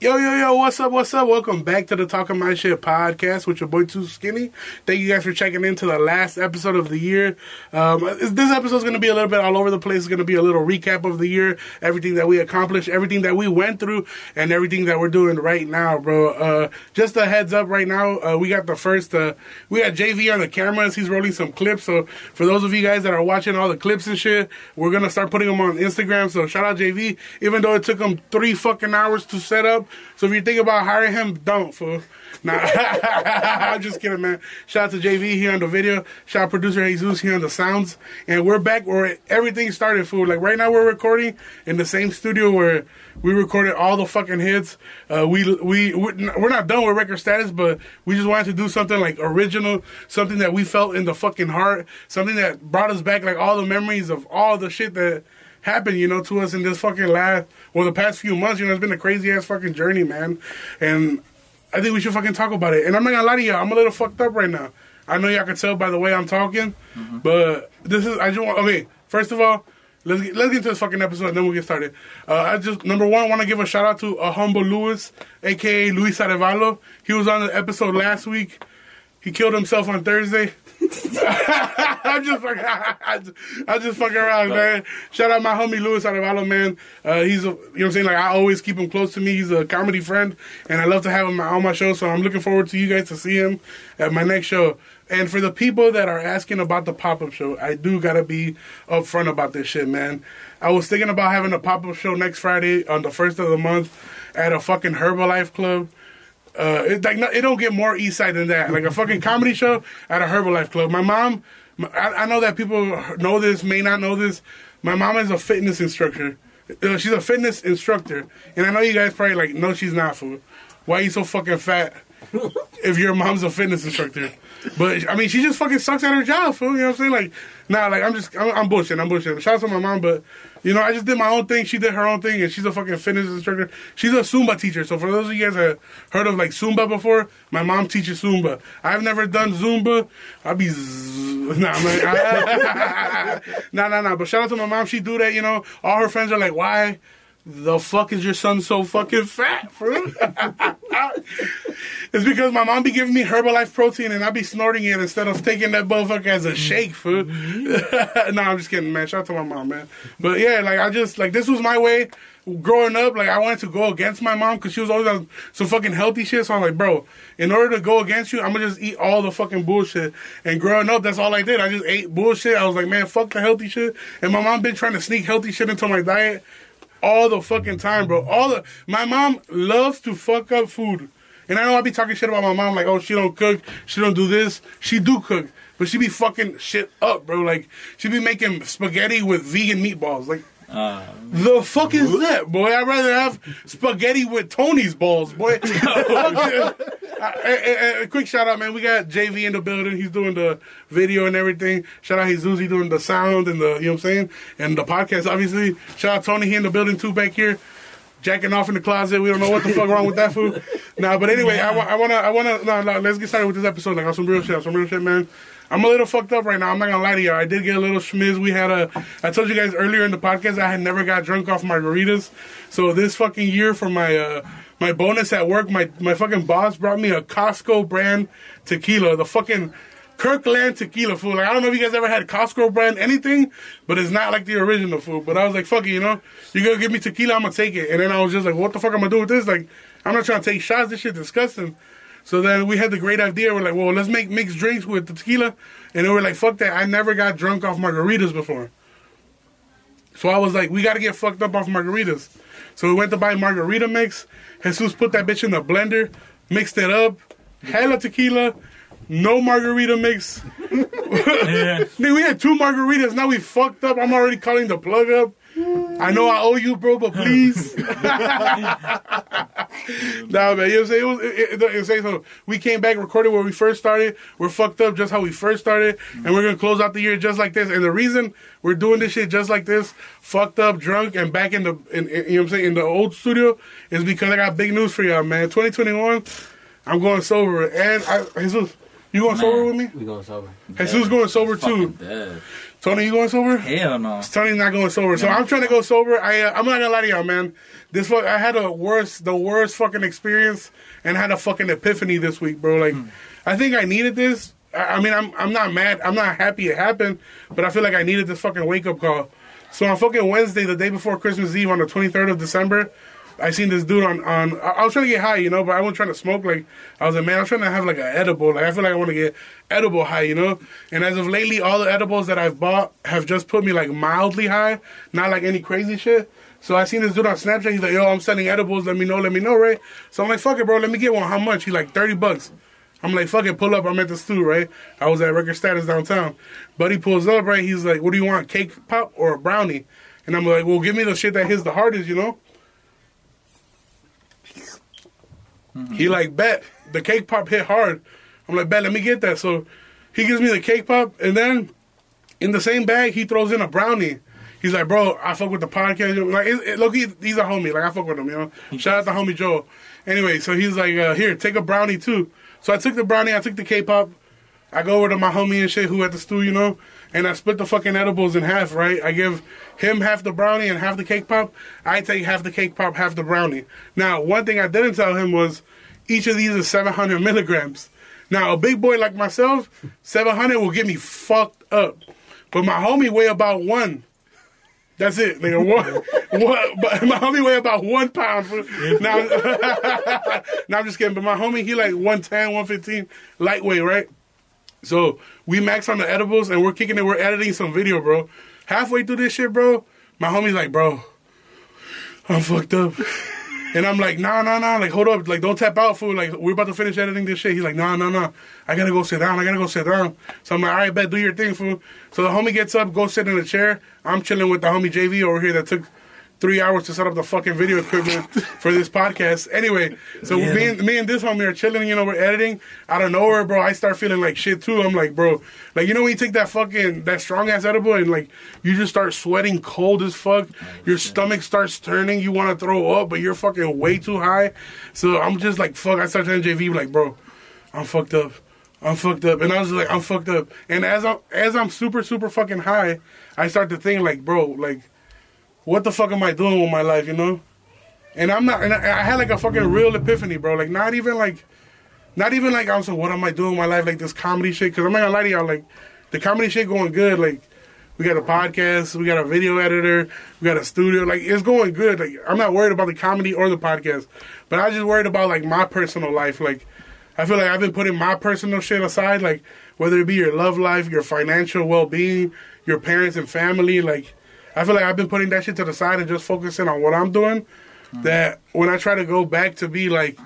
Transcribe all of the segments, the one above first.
Yo, yo, yo, what's up, what's up? Welcome back to the Talking My Shit podcast with your boy Too Skinny. Thank you guys for checking in to the last episode of the year. Um, this episode is going to be a little bit all over the place. It's going to be a little recap of the year, everything that we accomplished, everything that we went through, and everything that we're doing right now, bro. Uh, just a heads up right now, uh, we got the first, uh, we got JV on the cameras. He's rolling some clips. So for those of you guys that are watching all the clips and shit, we're going to start putting them on Instagram. So shout out JV, even though it took him three fucking hours to set up. So if you think about hiring him, don't, fool. Nah, I'm just kidding, man. Shout out to JV here on the video. Shout out producer Jesus here on the sounds. And we're back where everything started, fool. Like right now we're recording in the same studio where we recorded all the fucking hits. Uh, we, we, we're not done with record status, but we just wanted to do something like original, something that we felt in the fucking heart, something that brought us back like all the memories of all the shit that happened, you know, to us in this fucking last, well, the past few months. You know, it's been a crazy ass fucking journey, man. And I think we should fucking talk about it. And I'm not gonna lie to you, I'm a little fucked up right now. I know y'all can tell by the way I'm talking, mm-hmm. but this is I just want okay. First of all, let's get, let's get into this fucking episode and then we'll get started. Uh, I just number one want to give a shout out to a humble Lewis, aka Luis Arevalo. He was on the episode last week. He killed himself on Thursday. I'm just fucking, I just, I just fucking around, man. Shout out my homie Luis Arevalo, man. Uh, he's a, you know what I'm saying? Like, I always keep him close to me. He's a comedy friend, and I love to have him on my show, so I'm looking forward to you guys to see him at my next show. And for the people that are asking about the pop up show, I do gotta be upfront about this shit, man. I was thinking about having a pop up show next Friday on the first of the month at a fucking Herbalife club. Uh, it like it don't get more East Side than that. Like a fucking comedy show at a Herbalife club. My mom, I, I know that people know this, may not know this. My mom is a fitness instructor. Uh, she's a fitness instructor, and I know you guys probably like, no, she's not. Fool. Why are you so fucking fat? if your mom's a fitness instructor, but I mean, she just fucking sucks at her job. Fool. You know what I'm saying? Like, nah, like I'm just, I'm, I'm bullshitting. I'm bullshitting. Shout out to my mom, but you know, I just did my own thing. She did her own thing, and she's a fucking fitness instructor. She's a Zumba teacher. So for those of you guys that heard of like Zumba before, my mom teaches Zumba. I've never done Zumba. I'll be zzz, nah, man. nah, nah, nah. But shout out to my mom. She do that. You know, all her friends are like, why? The fuck is your son so fucking fat, bro? it's because my mom be giving me Herbalife protein and I be snorting it instead of taking that motherfucker as a shake, food. Mm-hmm. I'm just kidding, man. Shout out to my mom, man. But yeah, like I just like this was my way growing up. Like I wanted to go against my mom because she was always on some fucking healthy shit. So I'm like, bro, in order to go against you, I'm gonna just eat all the fucking bullshit. And growing up, that's all I did. I just ate bullshit. I was like, man, fuck the healthy shit. And my mom been trying to sneak healthy shit into my diet all the fucking time, bro. All the my mom loves to fuck up food. And I know I be talking shit about my mom, like, oh, she don't cook, she don't do this. She do cook, but she be fucking shit up, bro. Like, she be making spaghetti with vegan meatballs. Like, uh, the fuck is that, boy? I'd rather have spaghetti with Tony's balls, boy. a, a, a, quick shout out, man. We got JV in the building. He's doing the video and everything. Shout out Jesus doing the sound and the, you know what I'm saying? And the podcast, obviously. Shout out Tony here in the building, too, back here. Jacking off in the closet. We don't know what the fuck wrong with that food. Nah, but anyway, yeah. I, I want to, I want to, no, no, let's get started with this episode. Like, on some real shit, some real shit, man. I'm a little fucked up right now. I'm not gonna lie to y'all. I did get a little schmiz. We had a. I told you guys earlier in the podcast I had never got drunk off margaritas. So this fucking year for my uh, my bonus at work, my my fucking boss brought me a Costco brand tequila. The fucking Kirkland tequila food. Like I don't know if you guys ever had Costco brand anything, but it's not like the original food. But I was like, fuck it, you know, you're gonna give me tequila, I'm gonna take it. And then I was just like, what the fuck am I gonna do with this? Like, I'm not trying to take shots. This shit disgusting. So then we had the great idea. We're like, well, let's make mixed drinks with the tequila. And then we're like, fuck that. I never got drunk off margaritas before. So I was like, we got to get fucked up off margaritas. So we went to buy margarita mix. Jesus put that bitch in the blender, mixed it up, hella tequila, no margarita mix. yeah. we had two margaritas. Now we fucked up. I'm already calling the plug up. I know I owe you, bro, but please. nah, man, you know what I'm saying? It was, it, it, it, so we came back, recorded where we first started. We're fucked up just how we first started, mm-hmm. and we're gonna close out the year just like this. And the reason we're doing this shit just like this, fucked up, drunk, and back in the, in, in, you know what I'm saying, in the old studio, is because I got big news for y'all, man. 2021, I'm going sober, and I, Jesus, you going Man, sober with me? We going sober. Jesus going sober too. Dead. Tony, you going sober? Hell no. Tony's not going sober, so I'm trying to go sober. I uh, I'm not gonna lie to y'all, man. This fuck, I had a worst, the worst fucking experience, and had a fucking epiphany this week, bro. Like, I think I needed this. I, I mean, I'm I'm not mad. I'm not happy it happened, but I feel like I needed this fucking wake up call. So on fucking Wednesday, the day before Christmas Eve, on the 23rd of December, I seen this dude on on. I was trying to get high, you know, but I wasn't trying to smoke. Like I was like, man, I'm trying to have like an edible. Like I feel like I want to get edible high, you know. And as of lately, all the edibles that I've bought have just put me like mildly high, not like any crazy shit. So I seen this dude on Snapchat. He's like, yo, I'm selling edibles. Let me know. Let me know, right? So I'm like, fuck it, bro. Let me get one. How much? He's like, thirty bucks. I'm like, fuck it, pull up. I'm at the stew, right? I was at Record Status downtown. Buddy pulls up, right? He's like, what do you want, cake pop or a brownie? And I'm like, well, give me the shit that hits the hardest, you know? He like, bet. The cake pop hit hard. I'm like, bet, let me get that. So he gives me the cake pop, and then in the same bag, he throws in a brownie. He's like, bro, I fuck with the podcast. Like, it, it, look, he, he's a homie. Like, I fuck with him, you know? Shout out to homie Joe. Anyway, so he's like, uh, here, take a brownie too. So I took the brownie, I took the K-pop. I go over to my homie and shit who at the stew, you know? And I split the fucking edibles in half, right? I give him half the brownie and half the cake pop. I take half the cake pop, half the brownie. Now, one thing I didn't tell him was each of these is 700 milligrams. Now, a big boy like myself, 700 will get me fucked up. But my homie weigh about one. That's it. Nigga, one, one, but my homie weigh about one pound. Now, now I'm just kidding. But my homie, he like 110, 115, lightweight, right? So we max on the edibles and we're kicking it. We're editing some video, bro. Halfway through this shit, bro, my homie's like, bro, I'm fucked up. And I'm like, nah, nah, nah. Like, hold up. Like, don't tap out, fool. Like, we're about to finish editing this shit. He's like, nah, nah, nah. I gotta go sit down. I gotta go sit down. So I'm like, all right, bet, do your thing, fool. So the homie gets up, goes sit in a chair. I'm chilling with the homie JV over here that took three hours to set up the fucking video equipment for this podcast. Anyway, so Yeah. me, and, me and this homie are chilling, you know, we're editing. Out of nowhere, bro, I start feeling like shit too. I'm like, bro, like, you know when you take that fucking, that strong ass edible and like, you just start sweating cold as fuck. Your stomach starts turning. You want to throw up, but you're fucking way too high. So I'm just like, fuck. I start telling JV, like, bro, I'm fucked up. I'm fucked up. And I was like, I'm fucked up. And as I'm, as I'm super, super fucking high, I start to think like, bro, like, what the fuck am I doing with my life, you know? And I'm not, and I, I had like a fucking real epiphany, bro. Like, not even like, not even like, I was like, what am I doing with my life? Like this comedy shit. Cause I'm not gonna lie to y'all, like, the comedy shit going good. Like, we got a podcast, we got a video editor, we got a studio. Like, it's going good. Like, I'm not worried about the comedy or the podcast, but I just worried about like my personal life. Like, I feel like I've been putting my personal shit aside, like whether it be your love life, your financial well being, your parents and family. Like, I feel like I've been putting that shit to the side and just focusing on what I'm doing. That when I try to go back to be like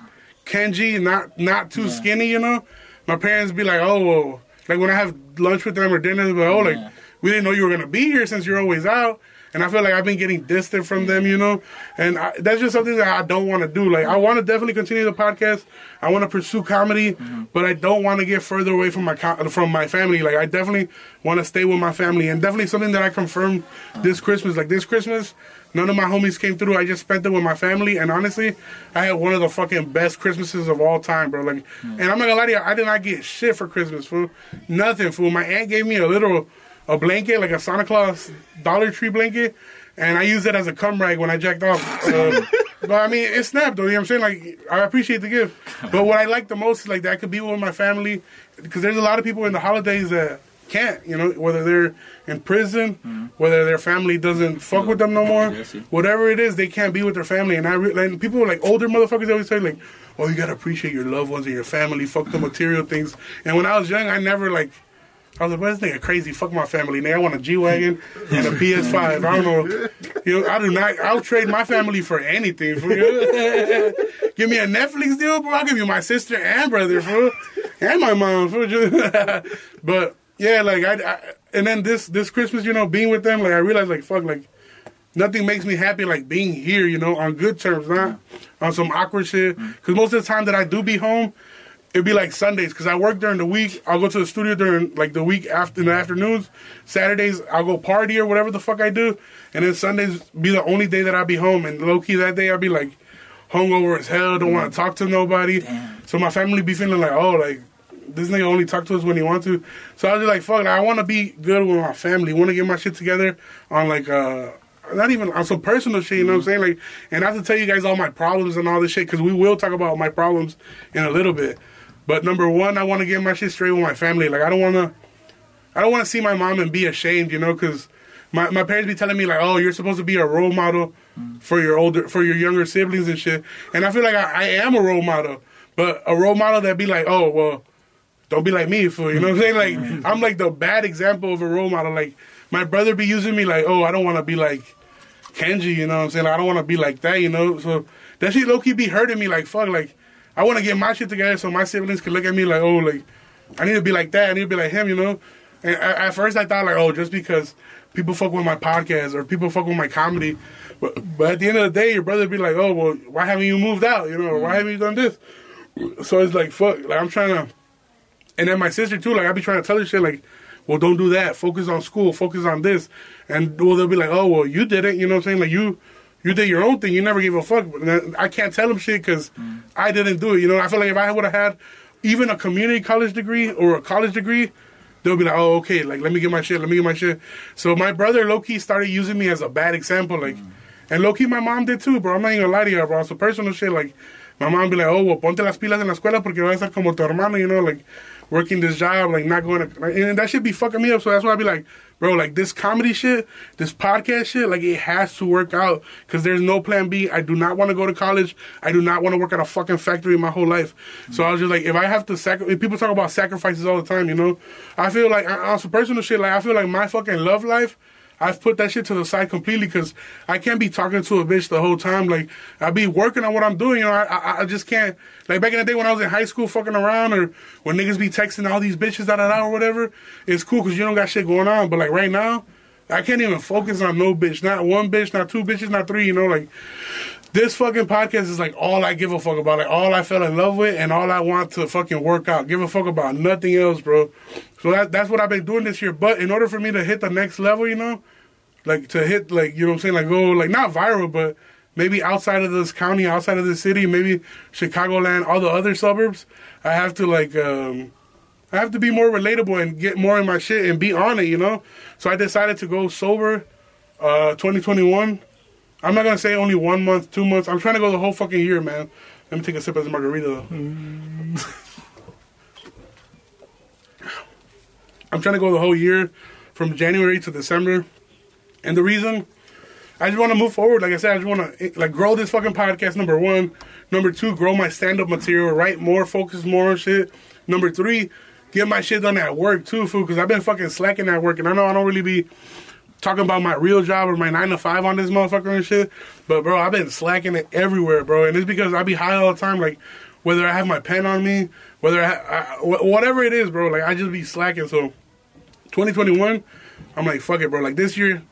Kenji, not not too skinny, you know, my parents be like, oh, well, like when I have lunch with them or dinner, they're like, oh, like Yeah. we didn't know you were gonna be here since you're always out. And I feel like I've been getting distant from them, you know, and I, that's just something that I don't want to do. Like I want to definitely continue the podcast. I want to pursue comedy, mm-hmm. but I don't want to get further away from my from my family. Like I definitely want to stay with my family, and definitely something that I confirmed this uh-huh. Christmas. Like this Christmas, none of my homies came through. I just spent it with my family, and honestly, I had one of the fucking best Christmases of all time, bro. Like, mm. and I'm not gonna lie to you, I did not get shit for Christmas, fool. Nothing, fool. My aunt gave me a little a blanket, like a Santa Claus Dollar Tree blanket, and I used it as a cum rag when I jacked off. Uh, but I mean, it snapped though. You know what I'm saying? Like, I appreciate the gift. But what I like the most is like that I could be with my family, because there's a lot of people in the holidays that can't. You know, whether they're in prison, whether their family doesn't fuck with them no more, whatever it is, they can't be with their family. And I re- and people like older motherfuckers always say like, "Oh, you gotta appreciate your loved ones and your family. Fuck the material things." And when I was young, I never like. I was like, "Well, this nigga crazy. Fuck my family. Nigga, I want a G wagon and a PS5. I don't know. You know, I do not. I'll trade my family for anything. For you. give me a Netflix deal, bro. I'll give you my sister and brother, fool, and my mom, fool. but yeah, like I, I, and then this this Christmas, you know, being with them, like I realized, like fuck, like nothing makes me happy like being here, you know, on good terms, not on some awkward shit. Because most of the time that I do be home, it'd be like Sundays. Because I work during the week, I'll go to the studio during like the week after in the afternoons. Saturdays I'll go party or whatever the fuck I do, and then Sundays be the only day that I'll be home. And low key that day I'll be like hungover as hell, don't want to talk to nobody. Damn. So my family be feeling like, oh, like this nigga only talk to us when he wants to. So I was just like, fuck, I want to be good with my family. Want to get my shit together on like uh not even on some personal shit. You know what I'm saying? Like, and I have to tell you guys all my problems and all this shit because we will talk about my problems in a little bit. But number one, I want to get my shit straight with my family. Like, I don't want to, I don't want to see my mom and be ashamed. You know, because my my parents be telling me like, oh, you're supposed to be a role model for your older, for your younger siblings and shit. And I feel like I, I am a role model, but a role model that be like, oh, well don't be like me for you know what I'm saying? Like mm-hmm. I'm like the bad example of a role model. Like my brother be using me like, oh, I don't want to be like Kenji, you know what I'm saying? Like, I don't want to be like that, you know. So that shit low key be hurting me. Like fuck, like I want to get my shit together so my siblings can look at me like, oh, like I need to be like that. I need to be like him, you know. And I, at first I thought like, oh, just because people fuck with my podcast or people fuck with my comedy. But, but at the end of the day, your brother be like, oh, well, why haven't you moved out? You know, or why mm-hmm. haven't you done this? So it's like, fuck. Like I'm trying to and then my sister too, like I be trying to tell her shit like, well, don't do that. Focus on school. Focus on this. And well, they'll be like, oh, well, you did it. You know what I'm saying? Like you, you did your own thing. You never gave a fuck. I can't tell them shit because mm. I didn't do it. You know, I feel like if I would have had even a community college degree or a college degree, they'll be like, oh, okay, like let me get my shit. Let me get my shit. So my brother low key started using me as a bad example, like, mm. and low key, my mom did too, bro. I'm not even gonna lie to you, bro. So personal shit, like, my mom be like, oh, well, ponte las pilas en la escuela porque vas a ser como tu hermano, you know, like working this job, like not going to, like, and that should be fucking me up. So that's why I be like, bro, like this comedy shit, this podcast shit, like it has to work out because there's no plan B. I do not want to go to college. I do not want to work at a fucking factory my whole life. Mm-hmm. So I was just like, if I have to sacrifice, people talk about sacrifices all the time, you know, I feel like on some personal shit, like I feel like my fucking love life I've put that shit to the side completely because I can't be talking to a bitch the whole time. Like I be working on what I'm doing. You know, I, I, I just can't. Like back in the day when I was in high school, fucking around, or when niggas be texting all these bitches da da da or whatever. It's cool because you don't got shit going on. But like right now, I can't even focus on no bitch. Not one bitch, not two bitches, not three. You know, like this fucking podcast is like all I give a fuck about. Like all I fell in love with and all I want to fucking work out. Give a fuck about nothing else, bro. So that, that's what I've been doing this year. But in order for me to hit the next level, you know, like to hit like you know what I'm saying, like go like not viral, but maybe outside of this county, outside of the city, maybe Chicagoland, all the other suburbs, I have to like um I have to be more relatable and get more in my shit and be on it, you know? So I decided to go sober uh 2021. I'm not gonna say only one month, two months. I'm trying to go the whole fucking year, man. Let me take a sip of this margarita though. Mm. I'm trying to go the whole year from January to December. And the reason I just want to move forward, like I said, I just want to eh, like grow this fucking podcast. Number one, number two, grow my stand up material, write more, focus more on shit. Number three, get my shit done at work too, fool. Because I've been fucking slacking at work, and I know I don't really be talking about my real job or my nine to five on this motherfucker and shit. But bro, I've been slacking it everywhere, bro, and it's because I be high all the time. Like whether I have my pen on me, whether I, I whatever it is, bro. Like I just be slacking. So 2021, I'm like fuck it, bro. Like this year,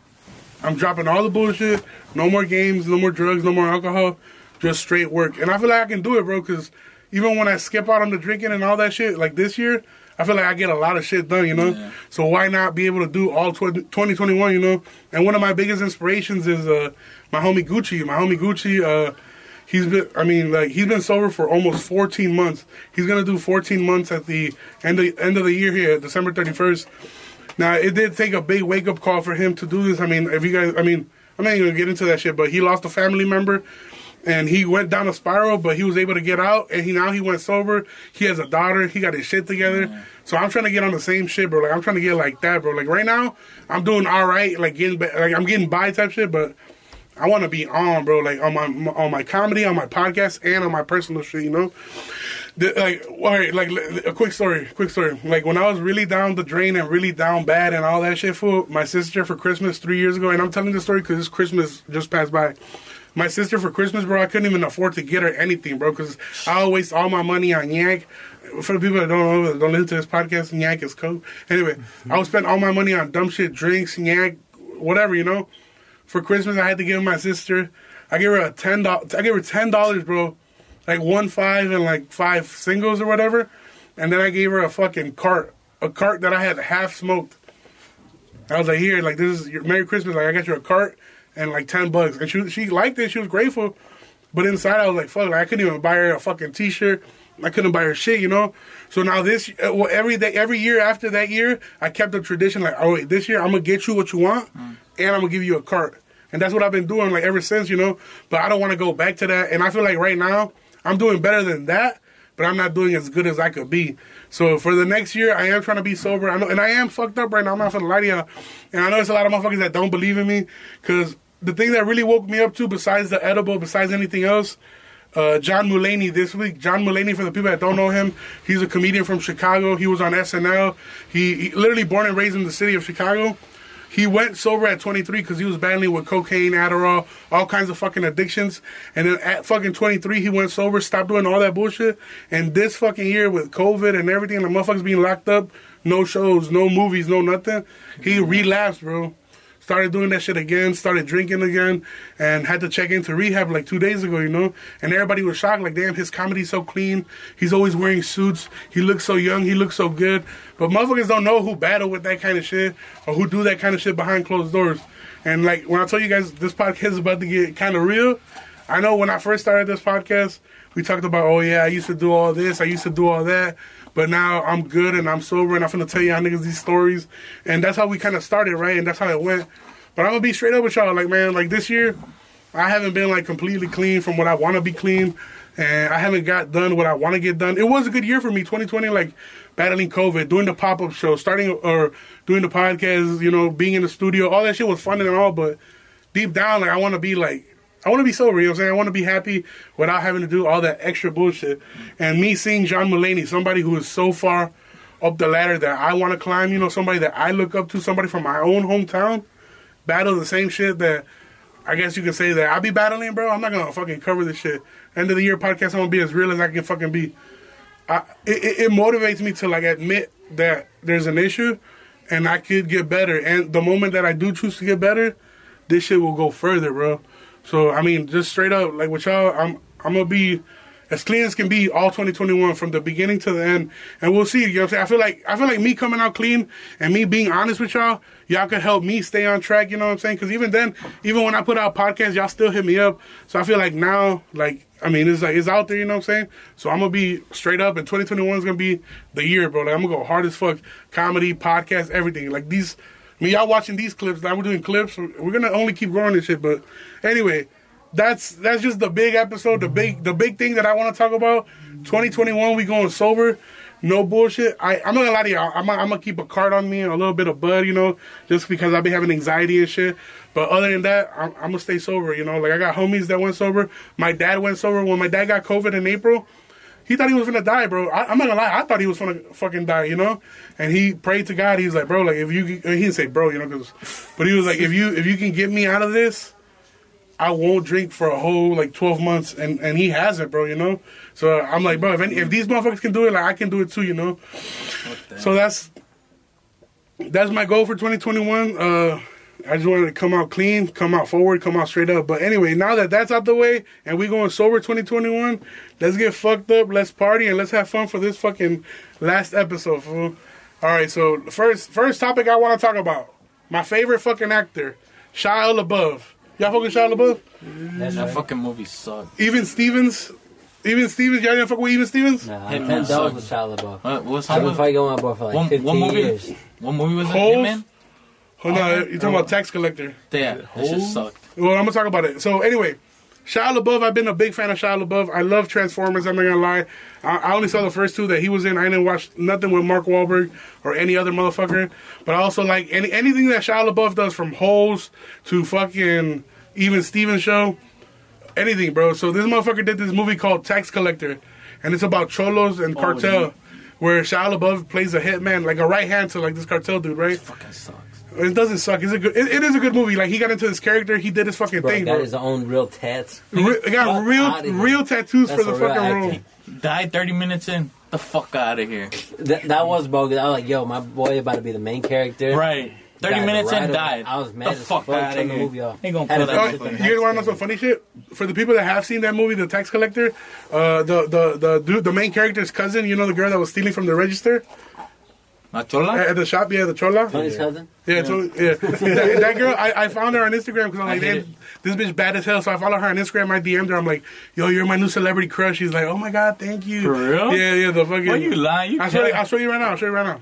I'm dropping all the bullshit. No more games, no more drugs, no more alcohol. Just straight work. And I feel like I can do it, bro, because even when I skip out on the drinking and all that shit, like this year, I feel like I get a lot of shit done, you know? Yeah. So why not be able to do all 2021, you know? And one of my biggest inspirations is uh, my homie Gucci. My homie Gucci, uh, he's been, I mean, like, he's been sober for almost 14 months. He's going to do 14 months at the end of, end of the year here, December 31st. Now it did take a big wake up call for him to do this. I mean, if you guys, I mean, I'm not even gonna get into that shit, but he lost a family member, and he went down a spiral, but he was able to get out, and he now he went sober. He has a daughter. He got his shit together. Mm-hmm. So I'm trying to get on the same shit, bro. Like I'm trying to get like that, bro. Like right now, I'm doing all right, like getting like I'm getting by type shit, but I want to be on, bro. Like on my on my comedy, on my podcast, and on my personal shit. You know the, like, all right, like a quick story, quick story. Like when I was really down the drain and really down bad and all that shit for my sister for Christmas three years ago, and I'm telling this story because this Christmas just passed by. My sister for Christmas, bro, I couldn't even afford to get her anything, bro, because I waste all my money on yak. For the people that don't know, don't listen to this podcast, yak is coke. Anyway, I would spend all my money on dumb shit, drinks, yak, whatever, you know. For Christmas, I had to give my sister. I gave her a ten dollars. I gave her ten dollars, bro, like one five and like five singles or whatever, and then I gave her a fucking cart, a cart that I had half smoked. I was like, here, like this is your Merry Christmas. Like I got you a cart and like ten bucks, and she she liked it. She was grateful, but inside I was like, fuck, like, I couldn't even buy her a fucking T-shirt. I couldn't buy her shit, you know. So now this, uh, well, every day, every year after that year, I kept the tradition like, oh wait, this year I'm gonna get you what you want, Mm. and I'm gonna give you a cart, and that's what I've been doing like ever since, you know. But I don't want to go back to that, and I feel like right now I'm doing better than that, but I'm not doing as good as I could be. So for the next year, I am trying to be sober. I know, and I am fucked up right now. I'm not gonna lie to y'all, and I know it's a lot of motherfuckers that don't believe in me, because the thing that really woke me up to, besides the edible, besides anything else uh, John Mulaney this week. John Mulaney, for the people that don't know him, he's a comedian from Chicago. He was on SNL. He, he literally born and raised in the city of Chicago. He went sober at 23 because he was battling with cocaine, Adderall, all kinds of fucking addictions. And then at fucking 23, he went sober, stopped doing all that bullshit. And this fucking year with COVID and everything, the motherfuckers being locked up, no shows, no movies, no nothing, he relapsed, bro started doing that shit again, started drinking again, and had to check into rehab like two days ago, you know? And everybody was shocked, like, damn, his comedy's so clean. He's always wearing suits. He looks so young. He looks so good. But motherfuckers don't know who battle with that kind of shit or who do that kind of shit behind closed doors. And like, when I tell you guys this podcast is about to get kind of real, I know when I first started this podcast, we talked about, oh yeah, I used to do all this, I used to do all that, but now I'm good and I'm sober and I'm gonna tell y'all niggas these stories, and that's how we kind of started, right? And that's how it went. But I'm gonna be straight up with y'all, like man, like this year, I haven't been like completely clean from what I want to be clean, and I haven't got done what I want to get done. It was a good year for me, 2020, like battling COVID, doing the pop up show, starting or doing the podcast, you know, being in the studio, all that shit was fun and all, but deep down, like I want to be like I want to be sober, you know what I'm saying? I want to be happy without having to do all that extra bullshit. And me seeing John Mulaney, somebody who is so far up the ladder that I want to climb, you know, somebody that I look up to, somebody from my own hometown, battle the same shit that I guess you can say that I be battling, bro. I'm not gonna fucking cover this shit. End of the year podcast, I'm gonna be as real as I can fucking be. I, it, it- motivates me to like admit that there's an issue, and I could get better. And the moment that I do choose to get better, this shit will go further, bro. So I mean, just straight up, like with y'all, I'm I'm gonna be as clean as can be all 2021 from the beginning to the end, and we'll see. You know what I'm saying? I feel like I feel like me coming out clean and me being honest with y'all, y'all could help me stay on track. You know what I'm saying? Because even then, even when I put out podcasts, y'all still hit me up. So I feel like now, like I mean, it's like it's out there. You know what I'm saying? So I'm gonna be straight up, and 2021 is gonna be the year, bro. Like I'm gonna go hard as fuck, comedy, podcast, everything. Like these. I mean, y'all watching these clips. Now we're doing clips. We're gonna only keep growing this shit. But anyway, that's that's just the big episode. The big the big thing that I want to talk about. 2021, we going sober. No bullshit. I I'm not gonna lie to y'all. I'm, I'm gonna keep a card on me a little bit of bud, you know, just because I've been having anxiety and shit. But other than that, I'm, I'm gonna stay sober. You know, like I got homies that went sober. My dad went sober when my dad got COVID in April. He thought he was gonna die, bro. I, I'm not gonna lie. I thought he was gonna fucking die, you know. And he prayed to God. He was like, bro, like if you, he didn't say bro, you know, cause, but he was like, if you, if you can get me out of this, I won't drink for a whole like 12 months, and and he hasn't, bro. You know. So I'm like, bro, if any, if these motherfuckers can do it, like I can do it too, you know. So that's that's my goal for 2021. Uh, I just wanted to come out clean, come out forward, come out straight up. But anyway, now that that's out the way and we going sober 2021, let's get fucked up, let's party, and let's have fun for this fucking last episode, fool. All right, so first first topic I want to talk about my favorite fucking actor, Shia LaBeouf. Y'all fucking Shia LaBeouf? That, that fucking movie sucked. Even Stevens, even Stevens. Y'all didn't fuck with even Stevens? Nah, Hitman that, that was sucked. the Shia LaBeouf. What what's I've been that? fighting with my boy for like One, 15 one movie. years. One movie was that? Holes? Hitman. Oh no, oh, you talking about tax collector? Yeah, that shit sucked. Well, I'm gonna talk about it. So anyway, Shia LaBeouf. I've been a big fan of Shia LaBeouf. I love Transformers. I'm not gonna lie. I, I only saw the first two that he was in. I didn't watch nothing with Mark Wahlberg or any other motherfucker. But I also like any anything that Shia LaBeouf does, from Holes to fucking even Stevens show, anything, bro. So this motherfucker did this movie called Tax Collector, and it's about cholos and cartel. yeah. Where Shia LaBeouf plays a hitman, like a right hand to like this cartel dude, right? Fucking sucks. It doesn't suck. It's a good. It, it is a good movie. Like he got into his character. He did his fucking Bro, thing, got bro. his own real tats. Re- got Fuck real, outta here. real tattoos That's for the a real fucking role. acting. Died 30 minutes in. The fuck out of here. That, that was bogus. I was like, yo, my boy about to be the main character. Right. 30 Died minutes right in, away. died. I was mad the as fuck fuck. out of Turned the here. movie off. They gonna Had kill a that Oh, fucking motherfucker. you guys want to know some funny shit? For the people that have seen that movie, The Tax Collector, uh, the the the dude, the main character's cousin, you know, the girl that was stealing from the register. La chola? at the shop. Yeah, the chola. Tony's cousin. Yeah, so, yeah. that, that girl, I, I found her on Instagram because I'm like, hate "Damn, this bitch bad as hell. So I follow her on Instagram. I DM'd her. I'm like, yo, you're my new celebrity crush. She's like, oh my god, thank you. For real? Yeah, yeah. The fucking. Why you lying? You I'll show you. I'll show you right now. I'll show you right now.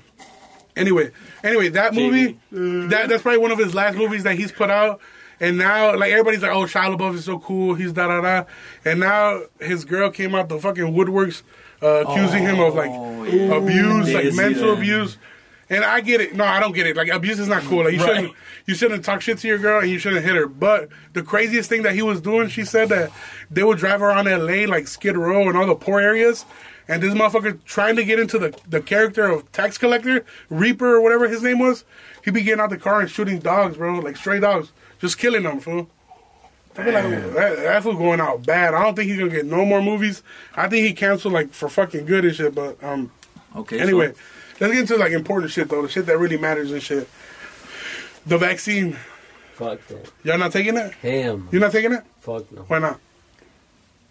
Anyway, anyway, that movie, that that's probably one of his last movies that he's put out. And now, like everybody's like, "Oh, Shia LaBeouf is so cool." He's da da da. And now his girl came out the fucking woodworks, uh, accusing him of like Oh, yeah. abuse, Yeah, like yeah. mental abuse. And I get it. No, I don't get it. Like abuse is not cool. Like you Right. shouldn't you shouldn't talk shit to your girl and you shouldn't hit her. But the craziest thing that he was doing, she said that they would drive around LA like Skid Row and all the poor areas. And this motherfucker trying to get into the, the character of tax collector, Reaper or whatever his name was, He'd be getting out the car and shooting dogs, bro, like stray dogs, just killing them, fool. I feel like that, that fool going out bad. I don't think he's gonna get no more movies. I think he canceled like for fucking good and shit. But um, Okay. Anyway, so- let's get into like important shit though, the shit that really matters and shit. The vaccine. Fuck that. Y'all not taking it? Him. You're not taking it? Fuck no. Why not?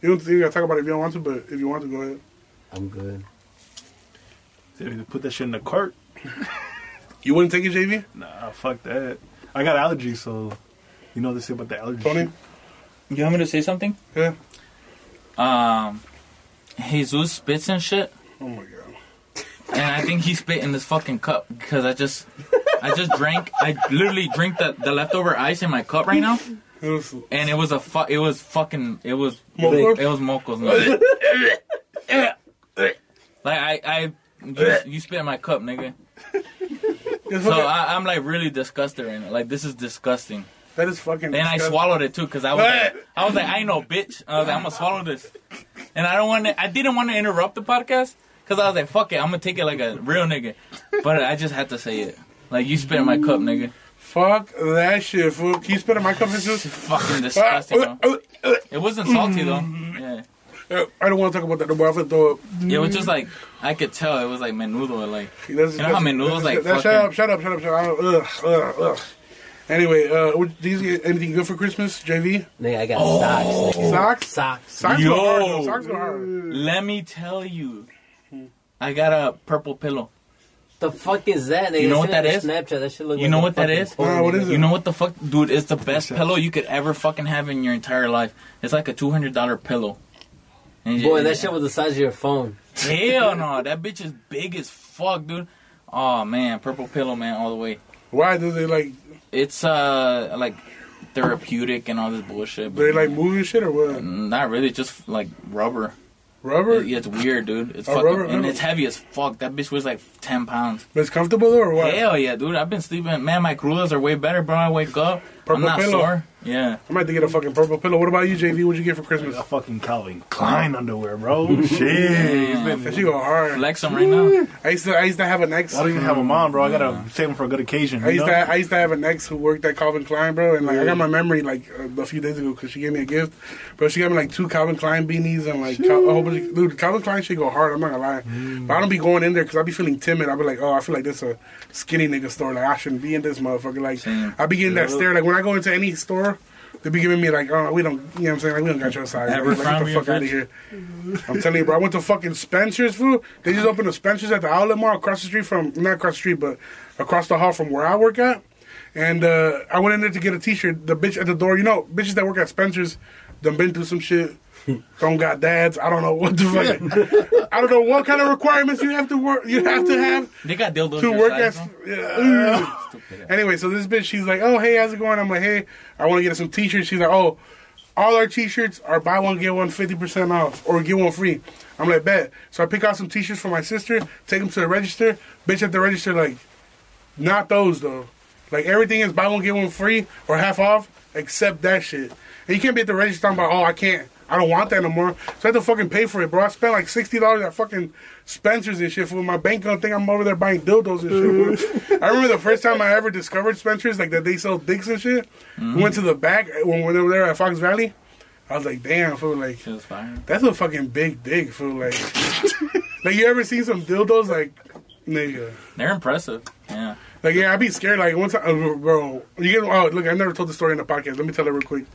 You don't you gotta talk about it if you don't want to, but if you want to, go ahead. I'm good. They need to put that shit in the cart. You wouldn't take it, JV? Nah, fuck that. I got allergies, so you know they shit about the allergies. Tony? You want me to say something? Yeah. Um, Jesus spits and shit, Oh my god. and I think he spit in this fucking cup because I just, I just drank. I literally drank the, the leftover ice in my cup right now, It was and it was a fu- It was fucking. It was. Moco? It was mocos. Like I, I, you, you spit in my cup, nigga. So I, I'm like really disgusted right now. Like this is disgusting. That is fucking. And I swallowed it too because I was like, I was like, I ain't no bitch. I was like, I'm gonna swallow this, and I don't want to. I didn't want to interrupt the podcast because I was like, fuck it, I'm gonna take it like a real nigga. But I just had to say it. Like you spit in my cup, nigga. Fuck that shit, fool. Can you spit in my cup? It's fucking disgusting. Uh, uh, Bro. Uh, it wasn't salty though. Mm-hmm. Yeah, Uh, I don't want to talk about that no more. I'm gonna throw up. it was just like I could tell it was like menudo. Like That's, You know how menudo's like that, fucking- Shut up! Shut up! Shut up! Shut up! Ugh, ugh, ugh. Anyway, uh, what- these get anything good for Christmas, JV? Nigga, I got socks. Nigga. Socks. Socks. Socks Yo. go hard. Socks go hard. let me tell you, I got a purple pillow. The fuck is that? Nigga? You know what Send that it is? to Snapchat. That shit look You like know what that fucking is? porn, Nah, what it? You know what the fuck, dude? It's the best pillow you could ever fucking have in your entire life. It's like a two hundred dollar pillow. And Boy, you- that shit was the size of your phone. Hell no, that bitch is big as fuck, dude. Oh man, purple pillow, man, all the way. Why do they like? It's uh like therapeutic and all this bullshit. Do they like moving shit or what? not really, just like rubber. Rubber? Yeah, it's weird, dude. It's Oh, fucking rubber- and rubber. it's heavy as fuck. That bitch weighs like ten pounds. But it's comfortable though, or what? Hell yeah, dude. I've been sleeping. Man, my crudas are way better, bro. I wake up. Purple I'm not pillow. sore. Yeah. I might have to get a fucking purple pillow. What about you, JV? What'd you get for Christmas? A fucking Calvin Klein underwear, bro. Shit. It's been- That go hard. Flex them right now. I used to, I used to have an ex. I don't even have a mom, bro. I gotta save them for a good occasion. I used know? to, I used to have an ex who worked at Calvin Klein, bro, and like I got my memory like uh, a few days ago because she gave me a gift, bro. She got me like two Calvin Klein beanies and like Cal- a whole bunch. Of, dude, Calvin Klein shit go hard. I'm not gonna lie, but I don't be going in there because I be feeling timid. I be like, oh, I feel like this a skinny nigga store. Like I shouldn't be in this motherfucker. Like Same. I be getting that stare. Like when I go into any store. They be giving me like, oh, we don't, you know what I'm saying? Like, we don't got your size. Ever Like, get the fuck out of here. I'm telling you, bro. I went to fucking Spencer's, food. They just opened a Spencer's at the outlet mall across the street from, not across the street, but across the hall from where I work at. And uh, I went in there to get a T-shirt. The bitch at the door, you know, bitches that work at Spencer's, done been through some shit. Don't got dads. I don't know what the fuck. I don't know what kind of requirements you have to work. You have to have They got dildos. to work as. Yeah. Anyway, so this bitch, she's like, "Oh, hey, how's it going?" I'm like, "Hey, I want to get some t-shirts." She's like, "Oh, all our t-shirts are buy one get one 50% off or get one free." I'm like, "Bet." So I pick out some t-shirts for my sister, take them to the register. Bitch at the register like, "Not those though. Like everything is buy one get one free or half off except that shit." And you can't be at the register talking about, "Oh, I can't." I don't want that no more. So I had to fucking pay for it, bro. I spent like sixty dollars at fucking Spencer's and shit for my bank account. Think I'm over there buying dildos and shit. I remember the first time I ever discovered Spencer's, like that they sell dicks and shit. We went to the back when, we were there at Fox Valley. I was like, damn, fool, like that's a fucking big dick, fool. Like, like you ever seen some dildos, like, nigga. They're impressive. Yeah. Like yeah, I'd be scared. Like one time, uh, bro. You get oh look, I never told the story in the podcast. Let me tell it real quick.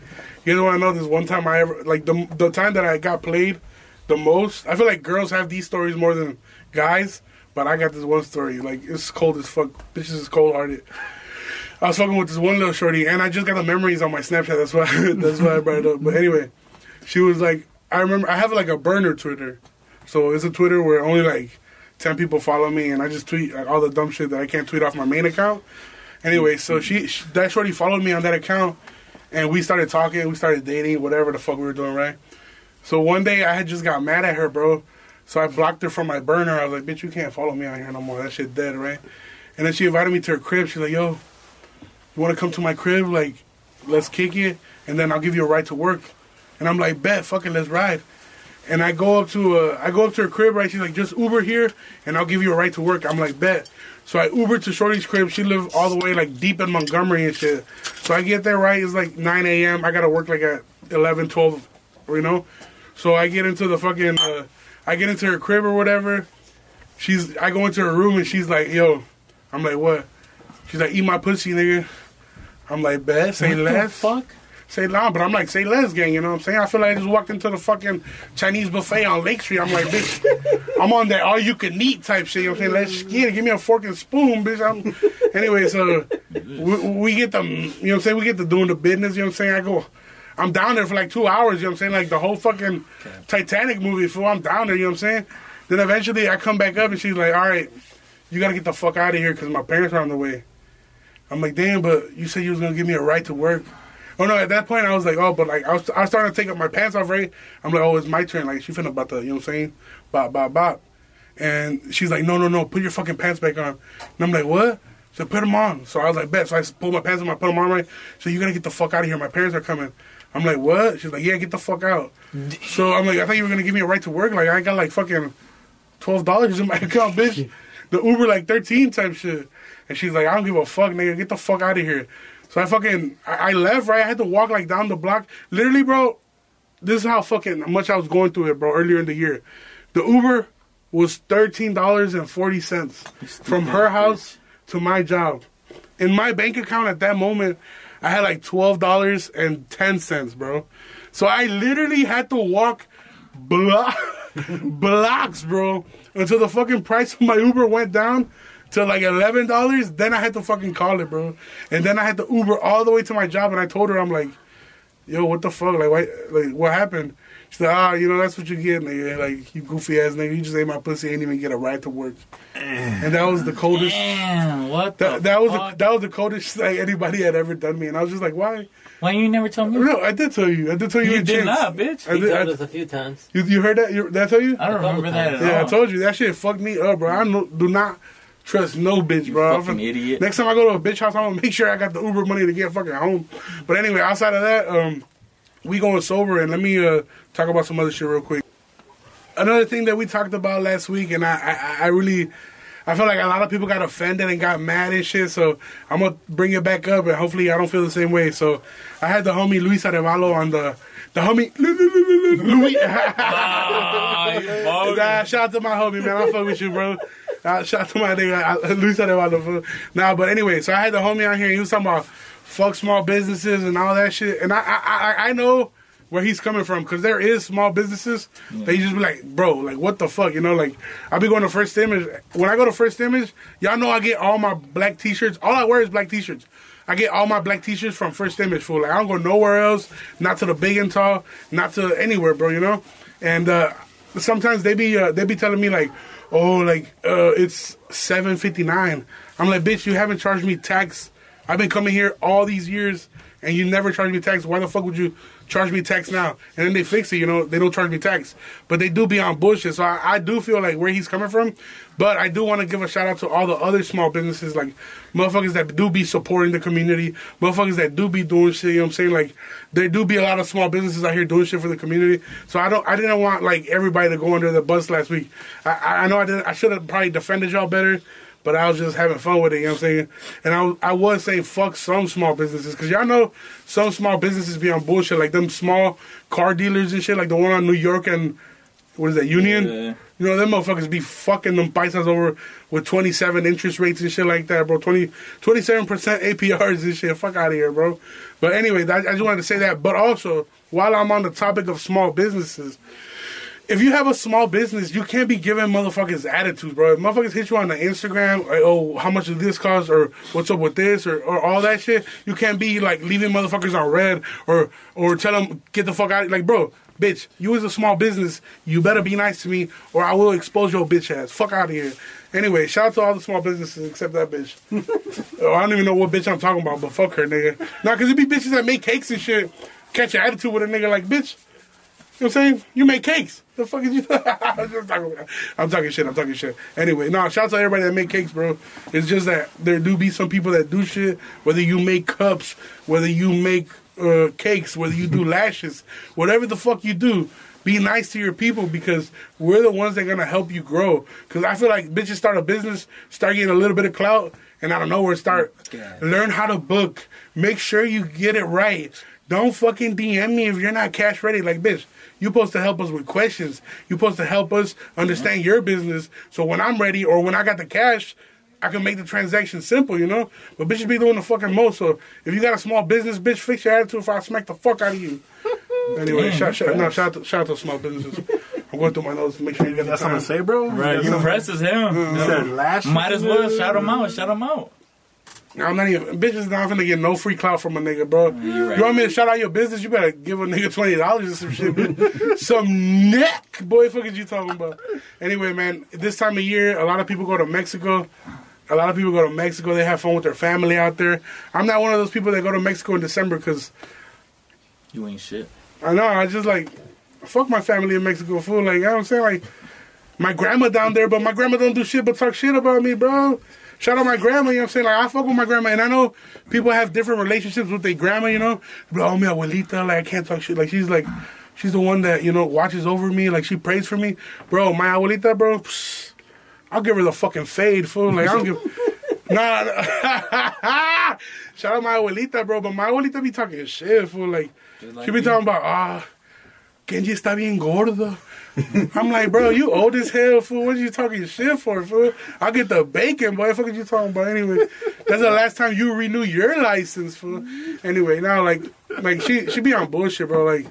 You know what I know? This one time I ever like the the time that I got played the most. I feel like girls have these stories more than guys. but I got this one story. Like it's cold as fuck. Bitches is cold hearted. I was fucking with this one little shorty, and I just got the memories on my Snapchat. That's why. that's why I brought it up. But anyway, she was like, I remember I have like a burner Twitter, so it's a Twitter where only like ten people follow me, and I just tweet like, all the dumb shit that I can't tweet off my main account. Anyway, so mm-hmm. she, she that shorty followed me on that account, and we started talking. We started dating, whatever the fuck we were doing, right? So one day I had just got mad at her, bro. So I blocked her from my burner. I was like, bitch, you can't follow me on here no more. That shit dead, right? And then she invited me to her crib. She's like, yo, you want to come to my crib? Like, let's kick it, and then I'll give you a ride to work. And I'm like, bet, fucking, let's ride. And I go up to uh, I go up to her crib, right? She's like, just Uber here, and I'll give you a ride to work. I'm like, bet. So I Uber to Shorty's crib. She lived all the way like deep in Montgomery and shit. So I get there, right? It's like 9 a.m. I gotta work like at 11, 12, you know. So I get into the fucking, uh, I get into her crib or whatever. She's, I go into her room and she's like, yo, I'm like, what? She's like, eat my pussy, nigga. I'm like, bet, say What the less. fuck? Say nah, but I'm like, say less, gang, you know what I'm saying? I feel like I just walked into the fucking Chinese buffet on Lake Street. I'm like, bitch, I'm on that all you can eat type shit, you know what I'm saying? Let's get it, give me a fork and spoon, bitch. I'm anyway, so uh, we, we get the, you know what I'm saying? We get to doing the business, you know what I'm saying? I go, I'm down there for like two hours, you know what I'm saying? Like the whole fucking Titanic movie, fool, I'm down there, you know what I'm saying? Then eventually I come back up and she's like, all right, you gotta get the fuck out of here because my parents are on the way. I'm like, damn, but you said you was gonna give me a right to work. Oh no, at that point I was like, oh, but like I was, I was starting to take up my pants off, right? I'm like, oh, it's my turn. Like she finna about to, you know what I'm saying? Bop, bop, bop. And she's like, no, no, no, put your fucking pants back on. And I'm like, what? So put them on. So I was like, bet. So I pulled my pants on, I put them on, right? So you gotta get the fuck out of here. My parents are coming. I'm like, what? She's like, yeah, get the fuck out. So I'm like, I thought you were gonna give me a right to work. Like I got like fucking twelve dollars in my account, bitch. The Uber like thirteen type shit. And she's like, I don't give a fuck, nigga. Get the fuck out of here. So I fucking I, left, right? I had to walk like down the block. Literally, bro, this is how fucking much I was going through it, bro, earlier in the year. The Uber was thirteen dollars and forty cents from her house to my job. In my bank account at that moment, I had like twelve dollars and ten cents, bro. So I literally had to walk block blocks, bro, until the fucking price of my Uber went down to like eleven dollars. Then I had to fucking call it, bro, and then I had to Uber all the way to my job. And I told her, I'm like, yo, what the fuck? Like, why, like, what happened? She's like, ah, you know, that's what you get, nigga. Like, you goofy ass nigga. You just ate my pussy, ain't even get a ride to work. and that was the coldest. Damn, what the That, that was the, that was the coldest like anybody had ever done me, and I was just like, why? Why you never told me? No, I did tell you. I did tell you. You did chance. not, bitch. I He did, told I- us a few times. you, you heard that? You, did I tell you? I don't A remember that at times. Yeah, I told you that shit fucked me up, bro. I no, do not trust no bitch, bro. fucking idiot. Next time I go to a bitch house, I'm gonna make sure I got the Uber money to get fucking home. But anyway, outside of that, um, we going sober, and let me uh talk about some other shit real quick. Another thing that we talked about last week, and I, I, I really. I feel like a lot of people got offended and got mad and shit, so I'm gonna bring it back up, and hopefully I don't feel the same way. So I had the homie Luis Arevalo on the the homie Luis. Ah, you. Shout out to my homie, man. I fuck with you, bro. Uh, shout out to my nigga, uh, Luis Arevalo. Nah, but anyway, so I had the homie out here, he was talking about fuck small businesses and all that shit. And I, I, I, I know where he's coming from because there is small businesses that you just be like, bro, like what the fuck, you know? Like I be going to First Image. When I go to First Image, y'all know I get all my black T-shirts. All I wear is black T-shirts. I get all my black T-shirts from First Image. Fool, like I don't go nowhere else. Not to the big and tall. Not to anywhere, bro. You know. And uh, sometimes they be uh, they be telling me like, oh, like uh, it's seven fifty nine. I'm like, bitch, you haven't charged me tax. I've been coming here all these years, and you never charged me tax. Why the fuck would you charge me tax now? And then they fix it, you know, they don't charge me tax, but they do be on bullshit. So I, I do feel like where he's coming from, but I do want to give a shout out to all the other small businesses, like motherfuckers that do be supporting the community, motherfuckers that do be doing shit. You know what I'm saying? Like there do be a lot of small businesses out here doing shit for the community. So I don't, I didn't want like everybody to go under the bus last week. I, I know I didn't I should have probably defended y'all better. But I was just having fun with it, you know what I'm saying? And I, was- I was saying fuck some small businesses. Because y'all know some small businesses be on bullshit. Like them small car dealers and shit. Like the one on New York and, what is that, Union? Yeah. You know, them motherfuckers be fucking them paisas over with 27 interest rates and shit like that, bro. 20, 27% APRs and shit. Fuck out of here, bro. But anyway, I, I just wanted to say that. But also, while I'm on the topic of small businesses, if you have a small business, you can't be giving motherfuckers attitudes, bro. If motherfuckers hit you on the Instagram, like, oh, how much does this cost, or what's up with this, or, or all that shit. You can't be like leaving motherfuckers on red, or or tell them get the fuck out. Like, bro, bitch, you as a small business, you better be nice to me, or I will expose your bitch ass. Fuck out of here. Anyway, shout out to all the small businesses except that bitch. oh, I don't even know what bitch I'm talking about, but fuck her, nigga. Nah, cause it be bitches that make cakes and shit. Catch your attitude with a nigga like, bitch. You know what I'm saying? You make cakes. The fuck is you? I'm, talking, I'm talking shit. I'm talking shit. Anyway, no, shout out to everybody that make cakes, bro. It's just that there do be some people that do shit. Whether you make cups, whether you make uh, cakes, whether you do lashes, whatever the fuck you do, be nice to your people because we're the ones that are gonna help you grow. Because I feel like bitches start a business, start getting a little bit of clout, and out of nowhere start Yeah. learn how to book. Make sure you get it right. Don't fucking DM me if you're not cash ready. Like, bitch, you supposed to help us with questions. you supposed to help us understand mm-hmm. your business. So when I'm ready or when I got the cash, I can make the transaction simple, you know? But bitches be doing the fucking most. So if you got a small business, bitch, fix your attitude if I smack the fuck out of you. Anyway, Damn, shout, shout, no, shout, out to, shout out to small businesses. I'm going through my notes to make sure you get that. That's something time. to say, bro. Right, That's you something- pressed as hell. You said lashes. Might as well shout them out. Shout them out. I'm not even bitches not gonna get no free clout from a nigga, bro. right. You want me to shout out your business? You better give a nigga twenty dollars or some shit, bitch. some neck, boy. Fuck is you talking about? Anyway, man, this time of year, a lot of people go to Mexico. A lot of people go to Mexico. They have fun with their family out there. I'm not one of those people that go to Mexico in December because You ain't shit. I know I just like fuck my family in Mexico, fool. Like you know what I'm saying, like my grandma down there, but my grandma don't do shit but talk shit about me, bro. Shout out my grandma, you know what I'm saying? Like I fuck with my grandma, and I know people have different relationships with their grandma, you know. But oh, mi abuelita, like I can't talk shit. Like she's like, she's the one that you know watches over me, like she prays for me, bro. My abuelita, bro. psst, I'll give her the fucking fade, fool. Like I don't give. Nah, shout out my abuelita, bro. But my abuelita be talking shit, fool. Like like she be talking about ah, Kenji está bien gordo. I'm like, bro, you old as hell, fool. What are you talking shit for, fool? I'll get the bacon, boy. Fuck you talking about anyway. That's the last time you renew your license, fool. Anyway, now like, like she she be on bullshit, bro. Like,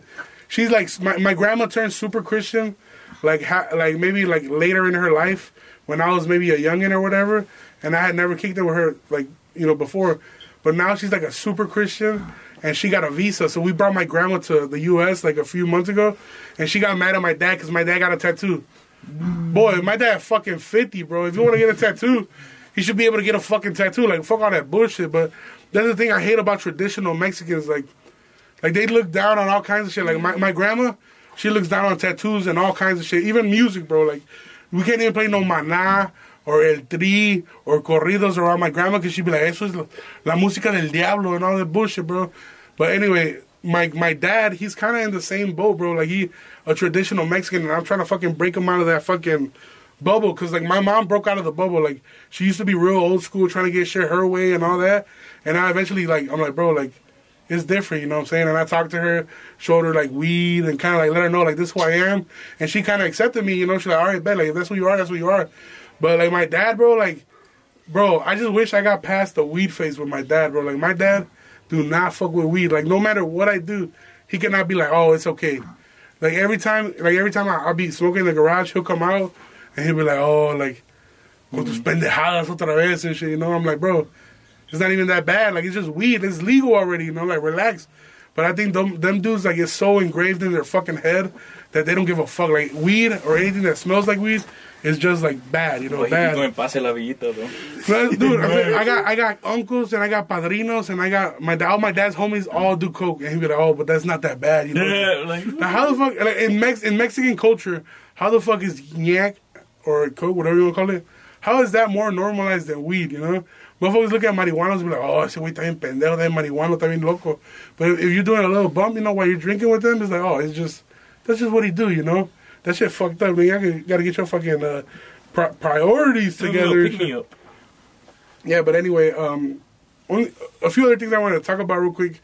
she's like my my grandma turned super Christian, like ha, like maybe like later in her life when I was maybe a youngin or whatever, and I had never kicked it with her like you know before, but now she's like a super Christian. And she got a visa, so we brought my grandma to the U.S. like a few months ago, and she got mad at my dad because my dad got a tattoo. Boy, my dad fucking 50, bro. If you want to get a tattoo, he should be able to get a fucking tattoo. Like, fuck all that bullshit. But that's the thing I hate about traditional Mexicans. Like, like they look down on all kinds of shit. Like, my, my grandma, she looks down on tattoos and all kinds of shit. Even music, bro. Like, we can't even play no maná or el tri or corridos around my grandma because she'd be like, eso es la, la música del diablo and all that bullshit, bro. But anyway, my my dad, he's kind of in the same boat, bro. Like he a traditional Mexican, and I'm trying to fucking break him out of that fucking bubble. Cause like my mom broke out of the bubble. Like she used to be real old school, trying to get shit her way and all that. And I eventually like I'm like, bro, like it's different, you know what I'm saying? And I talked to her, showed her like weed, and kind of like let her know like this is who I am. And she kind of accepted me, you know. She's like, all right, bet, like if that's who you are, that's who you are. But like my dad, bro, like, bro, I just wish I got past the weed phase with my dad, bro. Like my dad do not fuck with weed. Like no matter what I do, he cannot be like, oh, it's okay. Like every time, like every time I, I'll be smoking in the garage, he'll come out and he'll be like, oh, like, con tus mm-hmm. pendejadas otra vez and shit. You know, I'm like, bro, it's not even that bad. Like it's just weed. It's legal already. You know, like relax. But I think them them dudes like it's so engraved in their fucking head that they don't give a fuck. Like weed or anything that smells like weed is just like bad. You know, But he bad. be going pase la villita, though. Dude, I, mean, I got I got uncles and I got padrinos and I got my all my dad's homies all do coke and he be like, oh, but that's not that bad, you know. Yeah, like, Now, how the fuck like, in Mex in Mexican culture, how the fuck is yak or coke, whatever you want to call it? How is that more normalized than weed? You know, motherfuckers look at marijuanos and be like, oh, ese güey está bien pendejo, that marihuano está bien loco. But if, if you're doing a little bump, you know, while you're drinking with them, it's like, oh, it's just that's just what he do, you know. That shit fucked up. Man, you gotta get your fucking uh, pri- priorities together. Pick me up. Yeah, but anyway, um, only a few other things I want to talk about real quick.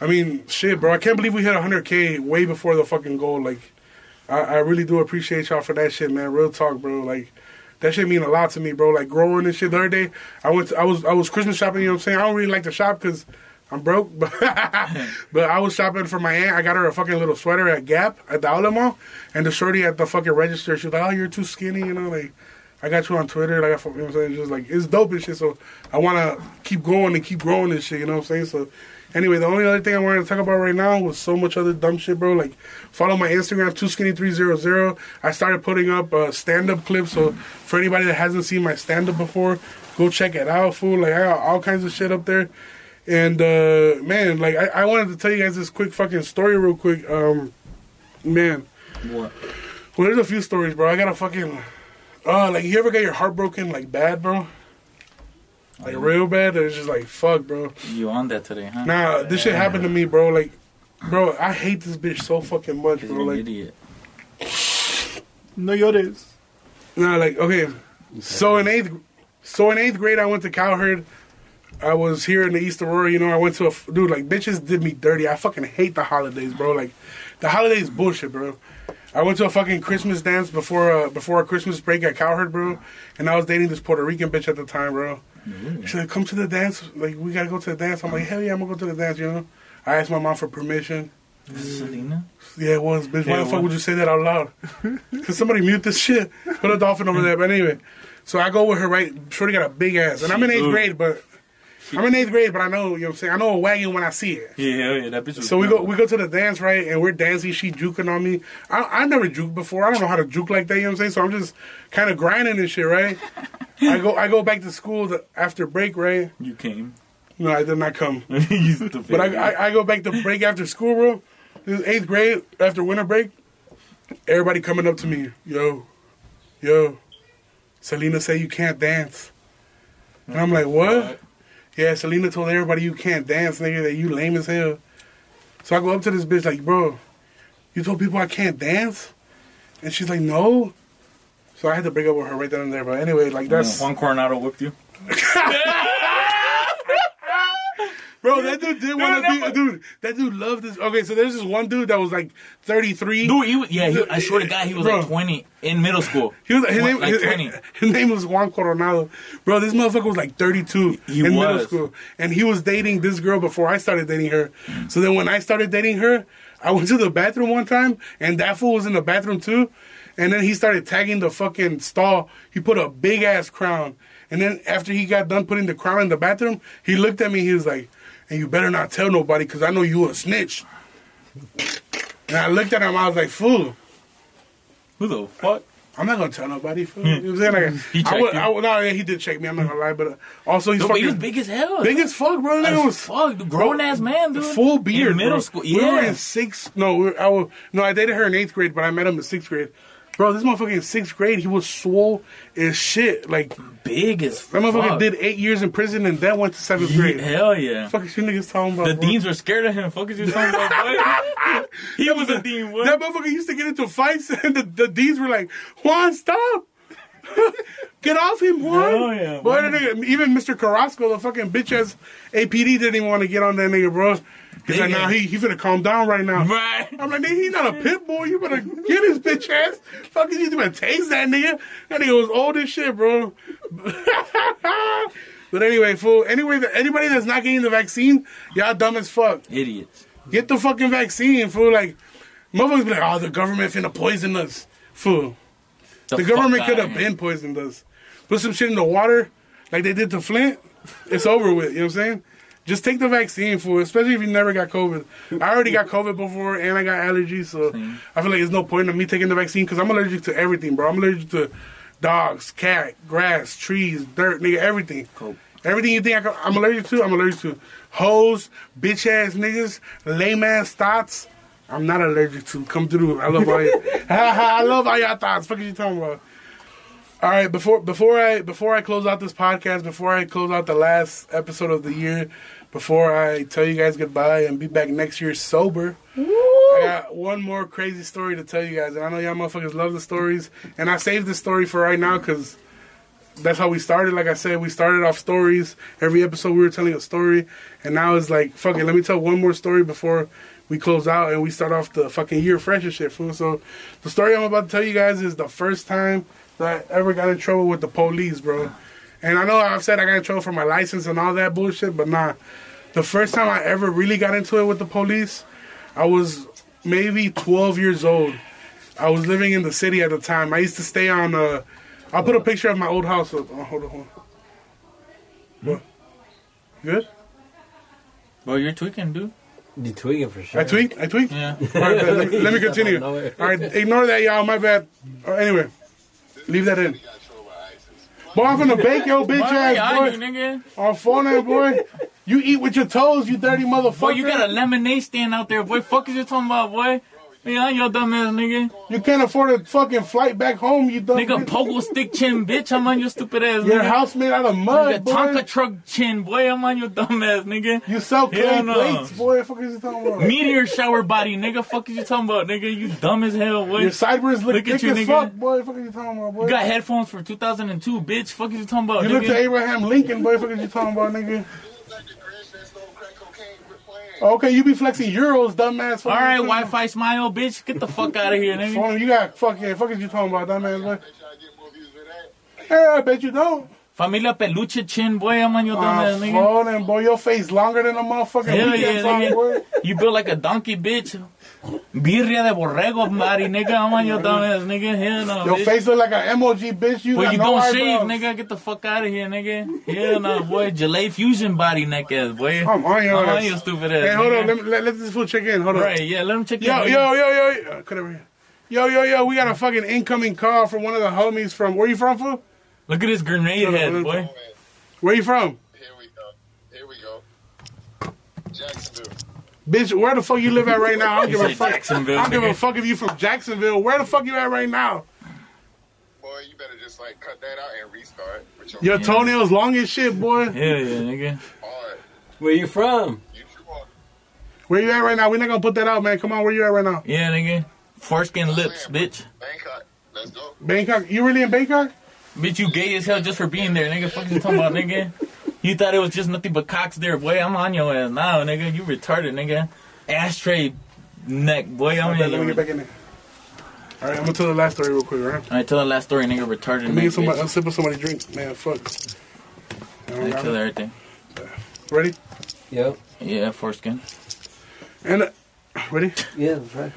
I mean, shit, bro, I can't believe we hit 100k way before the fucking goal. Like, I, I really do appreciate y'all for that shit, man. Real talk, bro. Like, that shit mean a lot to me, bro. Like growing and shit. The other day, I went, to, I was, I was Christmas shopping. You know what I'm saying? I don't really like to shop because I'm broke, but but I was shopping for my aunt. I got her a fucking little sweater at Gap at the outlet mall, and the shorty at the fucking register, she was like, "Oh, you're too skinny," you know, like. I got you on Twitter, like I, you know what I'm saying, just like it's dope and shit. So I want to keep going and keep growing and shit. You know what I'm saying? So anyway, the only other thing I wanted to talk about right now was so much other dumb shit, bro. Like follow my Instagram, two skinny three zero zero. I started putting up uh, stand up clips. So for anybody that hasn't seen my stand up before, go check it out, fool. Like I got all kinds of shit up there. And uh man, like I, I wanted to tell you guys this quick fucking story real quick. Um man. What? Well there's a few stories, bro. I got a fucking uh like you ever get your heart broken like bad, bro? Like real bad? It's just like fuck, bro. You on that today, huh? Nah, this shit happened to me, bro. Like bro, I hate this bitch so fucking much, He's bro. an Like idiot. No llores. Nah, like okay. So in eighth, so in eighth grade, I went to Cowherd. I was here in the East Aurora. You know, I went to a f- dude. Like bitches did me dirty. I fucking hate the holidays, bro. Like the holidays bullshit, bro. I went to a fucking Christmas dance before uh, before a Christmas break at Cowherd, bro. And I was dating this Puerto Rican bitch at the time, bro. Mm-hmm. She's like, "Come to the dance. Like we gotta go to the dance." I'm like, "Hell yeah, I'm gonna go to the dance." You know. I asked my mom for permission. Selena? Yeah, it was, bitch. Why the fuck would you say that out loud? Could somebody mute this shit? Put a dolphin over there. But anyway, so I go with her, right? Shorty got a big ass. And I'm in eighth grade, but I'm in eighth grade, but I know, you know what I'm saying? I know a wagon when I see it. Yeah, yeah, that bitch was So we go we go to the dance, right? And we're dancing. She juking on me. I I never juked before. I don't know how to juke like that. You know what I'm saying? So I'm just kind of grinding and shit, right? I go I go back to school the, after break, right? You came. No, I did not come. But I, I, I go back to break after school, bro. This is eighth grade after winter break. Everybody coming up to me, yo, yo. Selena say you can't dance, and I'm like, what? Yeah, Selena told everybody you can't dance, nigga. That you lame as hell. So I go up to this bitch like, bro, you told people I can't dance, and she's like, no. So I had to break up with her right then and there. But anyway, like that's Juan Coronado whipped you. Bro, that dude did want to be dude. That dude loved this. Okay, so there's this one dude that was like 33. Dude, he was, yeah, he, I swear to God, he was Bro. like 20 in middle school. He was his name. like his, 20. his name was Juan Coronado. Bro, this motherfucker was like 32 He in middle school, and he was dating this girl before I started dating her. So then when I started dating her, I went to the bathroom one time, and that fool was in the bathroom too. And then he started tagging the fucking stall. He put a big ass crown. And then after he got done putting the crown in the bathroom, he looked at me. He was like, "And you better not tell nobody, cause I know you a snitch." And I looked at him. I was like, "Fool." Who the fuck? I'm not gonna tell nobody. Fool. You know what I'm saying? He Like, I would, you? I would, no, yeah, he did check me. I'm not gonna lie, but uh, also he's No, fucking he was big as hell. big as fuck, bro. That was fuck, grown ass man, dude. full beard. In middle bro. school, We were yeah. in sixth. No, we were, I was, no, I dated her in eighth grade, but I met him in sixth grade. Bro, this motherfucker in sixth grade, he was swole as shit. Like Big as that motherfucker fuck. did eight years in prison and then went to seventh grade. Hell yeah. Fuck is you niggas talking about? The bro? deans were scared of him. Fuck is you talking about, boy? he was a dean, boy. That motherfucker used to get into fights, and the, the D's were like, Juan, stop! get off him, Juan! Hell yeah, Boy, nigga, even Mr. Carrasco, the fucking bitch ass APD, didn't even want to get on that nigga, bro. He's like, nah, he, he finna calm down right now. Right. I'm like, nigga, he's not a pit bull. You better get his bitch ass. Fucking, you better taste that nigga. That nigga was old as shit, bro. but anyway, fool. Anyway, the, anybody that's not getting the vaccine, y'all dumb as fuck. Idiots. Get the fucking vaccine, fool. Like, motherfuckers be like, oh, the government finna poison us. Fool. The, fuck government could have been poisoned us. Put some shit in the water, like they did to Flint. It's over with. You know what I'm saying? Just take the vaccine, fool. Especially if you never got COVID. I already got COVID before, and I got allergies, so Same. I feel like there's no point in me taking the vaccine because I'm allergic to everything, bro. I'm allergic to dogs, cat, grass, trees, dirt, nigga, everything. Cool. Everything you think I I'm allergic to, I'm allergic to. Hoes, bitch ass niggas, lame ass thoughts. I'm not allergic to. Come through. I love all your, I love all your thoughts. Fuck are you talking about? All right, before before I before I close out this podcast, before I close out the last episode of the year, before I tell you guys goodbye and be back next year sober, I got one more crazy story to tell you guys. And I know y'all motherfuckers love the stories, and I saved this story for right now because that's how we started. Like I said, we started off stories. Every episode we were telling a story, and now it's like, fuck it, let me tell one more story before we close out and we start off the fucking year fresh and shit, fool. So the story I'm about to tell you guys is the first time that I ever got in trouble with the police, bro. And I know I've said I got in trouble for my license and all that bullshit, but nah. the first time I ever really got into it with the police, I was maybe 12 years old. I was living in the city at the time. I used to stay on. Uh, I'll put a picture of my old house up. Oh, hold on, hold on. What? Good. Bro, you're tweaking, dude. You tweaking for sure. I tweet. I tweet. Yeah. All right, let, me, let me continue. All right, ignore that, y'all. My bad. Uh, anyway, leave that in. Boy, I'm gonna bake your bitch ass, you, boy. nigga? On phone, that boy. You eat with your toes, you dirty motherfucker. Boy, you got a lemonade stand out there, boy. Fuck is you talking about, boy? Yeah, your dumb ass nigga. You can't afford a fucking flight back home, you dumb Nigga, bitch. pogo stick chin, bitch. I'm on your stupid ass, Your nigga. house made out of Nigga, mud, boy. Tonka truck chin, boy. I'm on your dumb ass, nigga. You sell clay Hell no. plates, boy. Fuck is you talking about? Meteor shower body, nigga. Fuck is you talking about, nigga? You dumb as hell, boy. Your sideburns look, Look at thick you, as nigga. fuck, boy. Fuck is you talking about, boy? You got headphones for 2002, bitch. Fuck is you talking about, you look to? Abraham Lincoln, boy. Fuck is you talking about, nigga? Okay, you be flexing euros, dumbass. All right, about? Wi-Fi smile, bitch. Get the fuck out of here, nigga. Phone, you got fucking. Fuck is you talking about, dumbass, boy? They try to get more views with that. Hey, I bet you don't. Familia peluche chin, boy. I'm on your dumb Uh, nigga. phone, boy, your face longer than a motherfucking weekend yeah, song, boy. You built like a donkey, bitch. Birria de borrego, body, nigga. I'm on your dumb ass, nigga. Hell no, Your bitch. face look like an emoji, bitch. You Well, got you no don't eyebrows. shave, nigga. Get the fuck out of here, nigga. Hell no, boy. Gelé fusion body neck ass, boy. I'm on your I'm ass. on your stupid ass. Hey, hold nigga. on. Let, me, let, let this fool check in. Hold on. Right, yeah, let him check Yo, in. yo, yo, yo. yo. Cut over here. Yo, yo, yo. We got a fucking incoming call from one of the homies from. Where you from, fool? Look at this grenade Hold head, boy. Man, Where you from? here we go. Here we go. Jacksonville. Bitch, where the fuck you live at right now? I don't give a fuck. Jacksonville, I don't give a fuck if you from Jacksonville. Where the fuck you at right now? Boy, you better just like cut that out and restart your, Your toenails long as shit, boy. Hell yeah, nigga. hard. Where you from? You. Where you at right now? We're not gonna put that out, man. Come on, where you at right now? Yeah, nigga. Foreskin lips, bitch. Bangkok. Let's go. Bangkok. You really in Bangkok? Bitch, you gay as hell just for being there, nigga. Fuck you talking about, nigga. You thought it was just nothing but cocks there, boy. I'm on your ass now, nigga. You retarded, nigga. Ashtray neck, boy. I'm in. Let me get back in there. All right, I'm gonna tell the last story real quick, all right? Alright, tell the last story, nigga. Retarded Let me neck, get somebody, bitch. a sip of somebody drink, man. Fuck. I don't I got kill everything. Ready? Yep. Yeah, foreskin. And uh, ready? Yeah, that's right.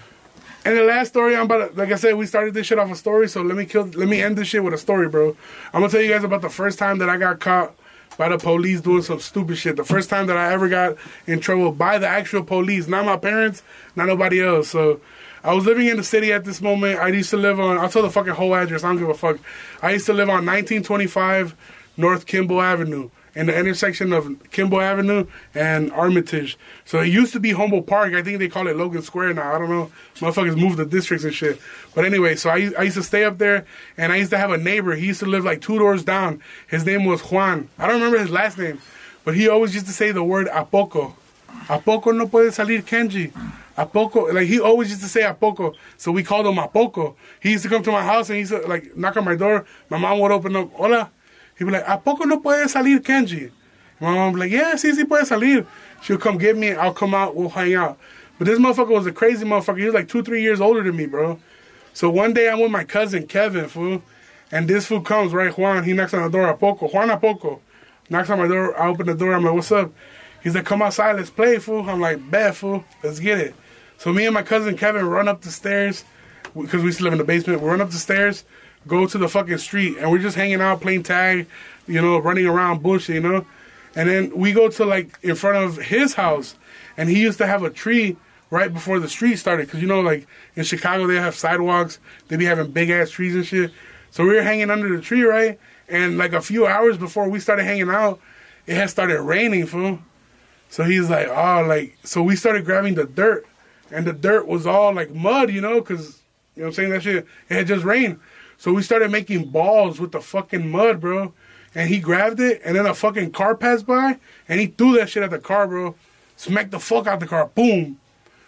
And the last story, I'm about to, like I said, we started this shit off a story, so let me kill, let me end this shit with a story, bro. I'm gonna tell you guys about the first time that I got caught by the police doing some stupid shit. The first time that I ever got in trouble by the actual police, not my parents, not nobody else. So I was living in the city at this moment. I used to live on, I'll tell the fucking whole address, I don't give a fuck. I used to live on 1925 North Kimball Avenue. In the intersection of Kimball Avenue and Armitage. So it used to be Humboldt Park. I think they call it Logan Square now. I don't know. Motherfuckers moved the districts and shit. But anyway, so I, I used to stay up there and I used to have a neighbor. He used to live like two doors down. His name was Juan. I don't remember his last name. But he always used to say the word a poco. A poco no puede salir Kenji. A poco, like he always used to say a poco, so we called him a poco. He used to come to my house and he used to like knock on my door. My mom would open up, hola. He'd be like, a poco no puede salir Kenji. My mom be like, yeah, sí, sí puede salir. She'll come get me, I'll come out, we'll hang out. But this motherfucker was a crazy motherfucker. He was like two, three years older than me, bro. So one day I'm with my cousin Kevin, fool, and this fool comes, right, Juan. He knocks on the door, a poco, Juan a poco. Knocks on my door, I open the door, I'm like, what's up? He's like, come outside, let's play, fool. I'm like, bet, fool, let's get it. So me and my cousin Kevin run up the stairs, because we to live in the basement. We run up the stairs, go to the fucking street, and we're just hanging out, playing tag, you know, running around, bullshit, you know? And then we go to like in front of his house, and he used to have a tree right before the street started. Because you know, like in Chicago, they have sidewalks, they be having big ass trees and shit. So we were hanging under the tree, right? And like a few hours before we started hanging out, it had started raining, fool. So he's like, oh, like, so we started grabbing the dirt, and the dirt was all like mud, you know, because, you know what I'm saying, that shit, it had just rained. So we started making balls with the fucking mud, bro. And he grabbed it, and then a fucking car passed by, and he threw that shit at the car, bro. Smacked the fuck out the car, boom.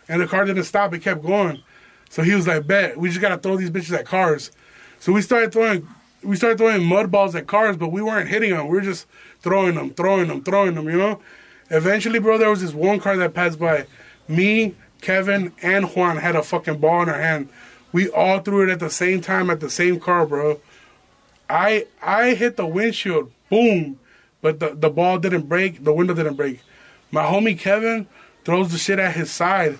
And the car didn't stop, it kept going. So he was like, bet, we just gotta throw these bitches at cars. So we started throwing, we started throwing mud balls at cars, but we weren't hitting them. We were just throwing them, throwing them, throwing them, you know? Eventually, bro, there was this one car that passed by. Me, Kevin, and Juan had a fucking ball in our hand. We all threw it at the same time at the same car, bro. I I hit the windshield, boom, but the, the ball didn't break, the window didn't break. My homie Kevin throws the shit at his side.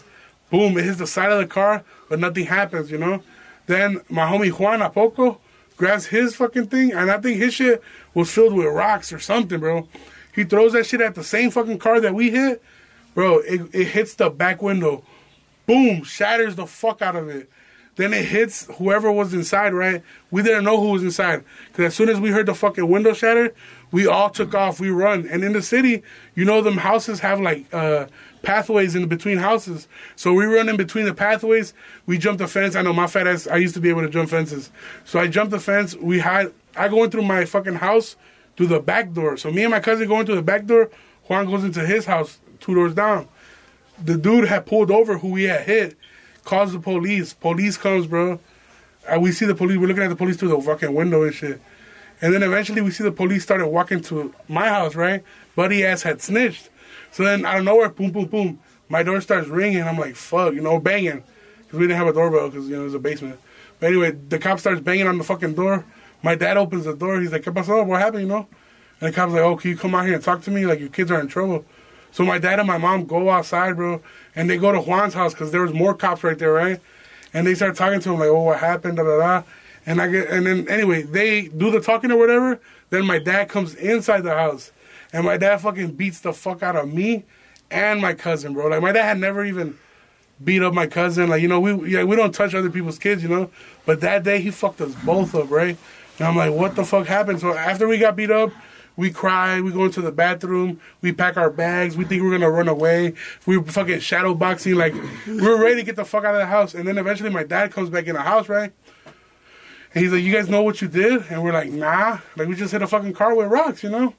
Boom, it hits the side of the car, but nothing happens, you know? Then my homie Juan Apoco grabs his fucking thing, and I think his shit was filled with rocks or something, bro. He throws that shit at the same fucking car that we hit. Bro, it, it hits the back window. Boom, shatters the fuck out of it. Then it hits whoever was inside, right? We didn't know who was inside. Because as soon as we heard the fucking window shatter, we all took off. We run. And in the city, you know, them houses have like uh, pathways in between houses. So we run in between the pathways. We jump the fence. I know my fat ass, I used to be able to jump fences. So I jumped the fence. We had, I go through my fucking house through the back door. So me and my cousin go into the back door. Juan goes into his house two doors down. The dude had pulled over who we had hit calls the police. Police comes, bro. And we see the police. We're looking at the police through the fucking window and shit. And then eventually we see the police started walking to my house, right? Buddy ass had snitched. So then out of nowhere, boom, boom, boom. My door starts ringing. I'm like, fuck, you know, banging. Because we didn't have a doorbell because, you know, it was a basement. But anyway, the cop starts banging on the fucking door. My dad opens the door. He's like, ¿Qué? What happened, you know? And the cop's like, oh, can you come out here and talk to me? Like, your kids are in trouble. So my dad and my mom go outside, bro, and they go to Juan's house because there was more cops right there, right? And they start talking to him like, "Oh, what happened?" Da da da. And I get, and then anyway, they do the talking or whatever. Then my dad comes inside the house, and my dad fucking beats the fuck out of me and my cousin, bro. Like my dad had never even beat up my cousin. Like you know, we yeah we don't touch other people's kids, you know. But that day he fucked us both up, right? And I'm like, what the fuck happened? So after we got beat up, we cry, we go into the bathroom, we pack our bags, we think we're gonna run away. We were fucking shadow boxing, like we're ready to get the fuck out of the house. And then eventually my dad comes back in the house, right? And he's like, You guys know what you did? And we're like, nah. Like we just hit a fucking car with rocks, you know?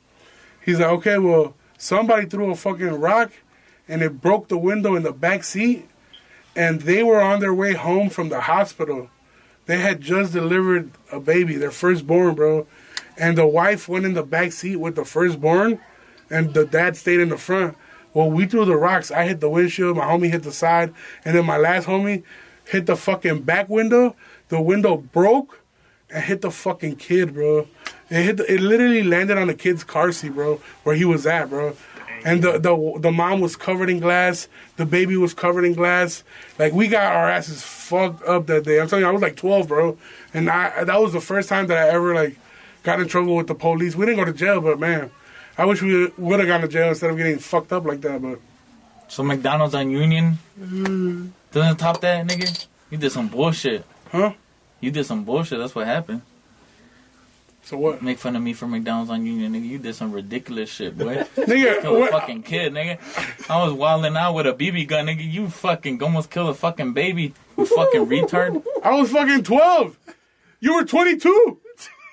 He's like, Okay, well, somebody threw a fucking rock and it broke the window in the back seat and they were on their way home from the hospital. They had just delivered a baby, their firstborn, bro and the wife went in the back seat with the firstborn, and the dad stayed in the front. Well, we threw the rocks. I hit the windshield. My homie hit the side, and then my last homie hit the fucking back window. The window broke and hit the fucking kid, bro. It hit. The, it literally landed on the kid's car seat, bro, where he was at, bro. And the the the mom was covered in glass. The baby was covered in glass. Like we got our asses fucked up that day. I'm telling you, I was like 12, bro, and I that was the first time that I ever like got in trouble with the police. We didn't go to jail, but man, I wish we would have gone to jail instead of getting fucked up like that. But So McDonald's on Union mm-hmm. doesn't top that, nigga. You did some bullshit. huh? You did some bullshit. That's what happened. So what, Make fun of me for McDonald's on Union, nigga. You did some ridiculous shit, boy. nigga? Kill a fucking kid, nigga. I was wilding out with a BB gun, nigga. You fucking almost killed a fucking baby. You fucking retard. I was fucking 12. You were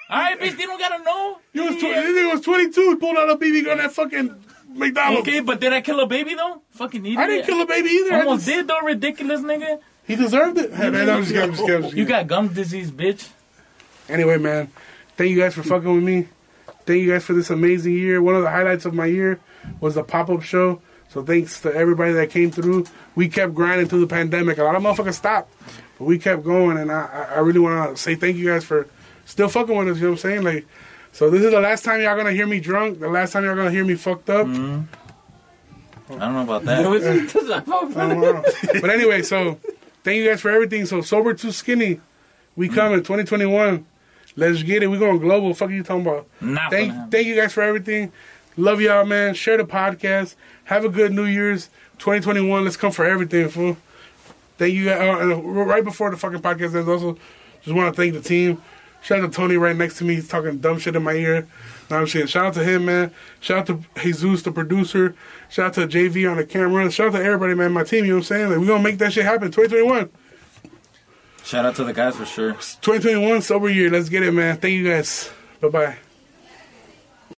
22. Alright, bitch, they don't gotta know. You was tw- this nigga was 22. He pulled out a BB gun at fucking McDonald's. Okay, but did I kill a baby though? Fucking idiot. I didn't kill a baby either. I Almost just- did though, ridiculous nigga. He deserved it. Hey, man, I'm just kidding. I'm just kidding, I'm just You got gum disease, bitch. Anyway, man, thank you guys for fucking with me. Thank you guys for this amazing year. One of the highlights of my year was the pop up show. So thanks to everybody that came through. We kept grinding through the pandemic. A lot of motherfuckers stopped, but we kept going. And I, I I really want to say thank you guys for still fucking with us. You know what I'm saying? Like, so this is the last time y'all gonna hear me drunk. The last time y'all gonna hear me fucked up. Mm-hmm. I don't know about that. was- it was not I don't know. but anyway, so thank you guys for everything. So sober too skinny, we mm. come in 2021. Let's get it. We going global. Fuck are you talking about? Not Thank gonna thank you guys for everything. Love y'all, man. Share the podcast. Have a good New Year's 2021. Let's come for everything, fool. Thank you. guys. Uh, and right before the fucking podcast ends, also just want to thank the team. Shout out to Tony right next to me. He's talking dumb shit in my ear. No, I'm saying shout out to him, man. Shout out to Jesus, the producer. Shout out to JV on the camera. Shout out to everybody, man. My team. You know what I'm saying? Like, we gonna make that shit happen. 2021. Shout out to the guys for sure. 2021 sober year. Let's get it, man. Thank you guys. Bye bye.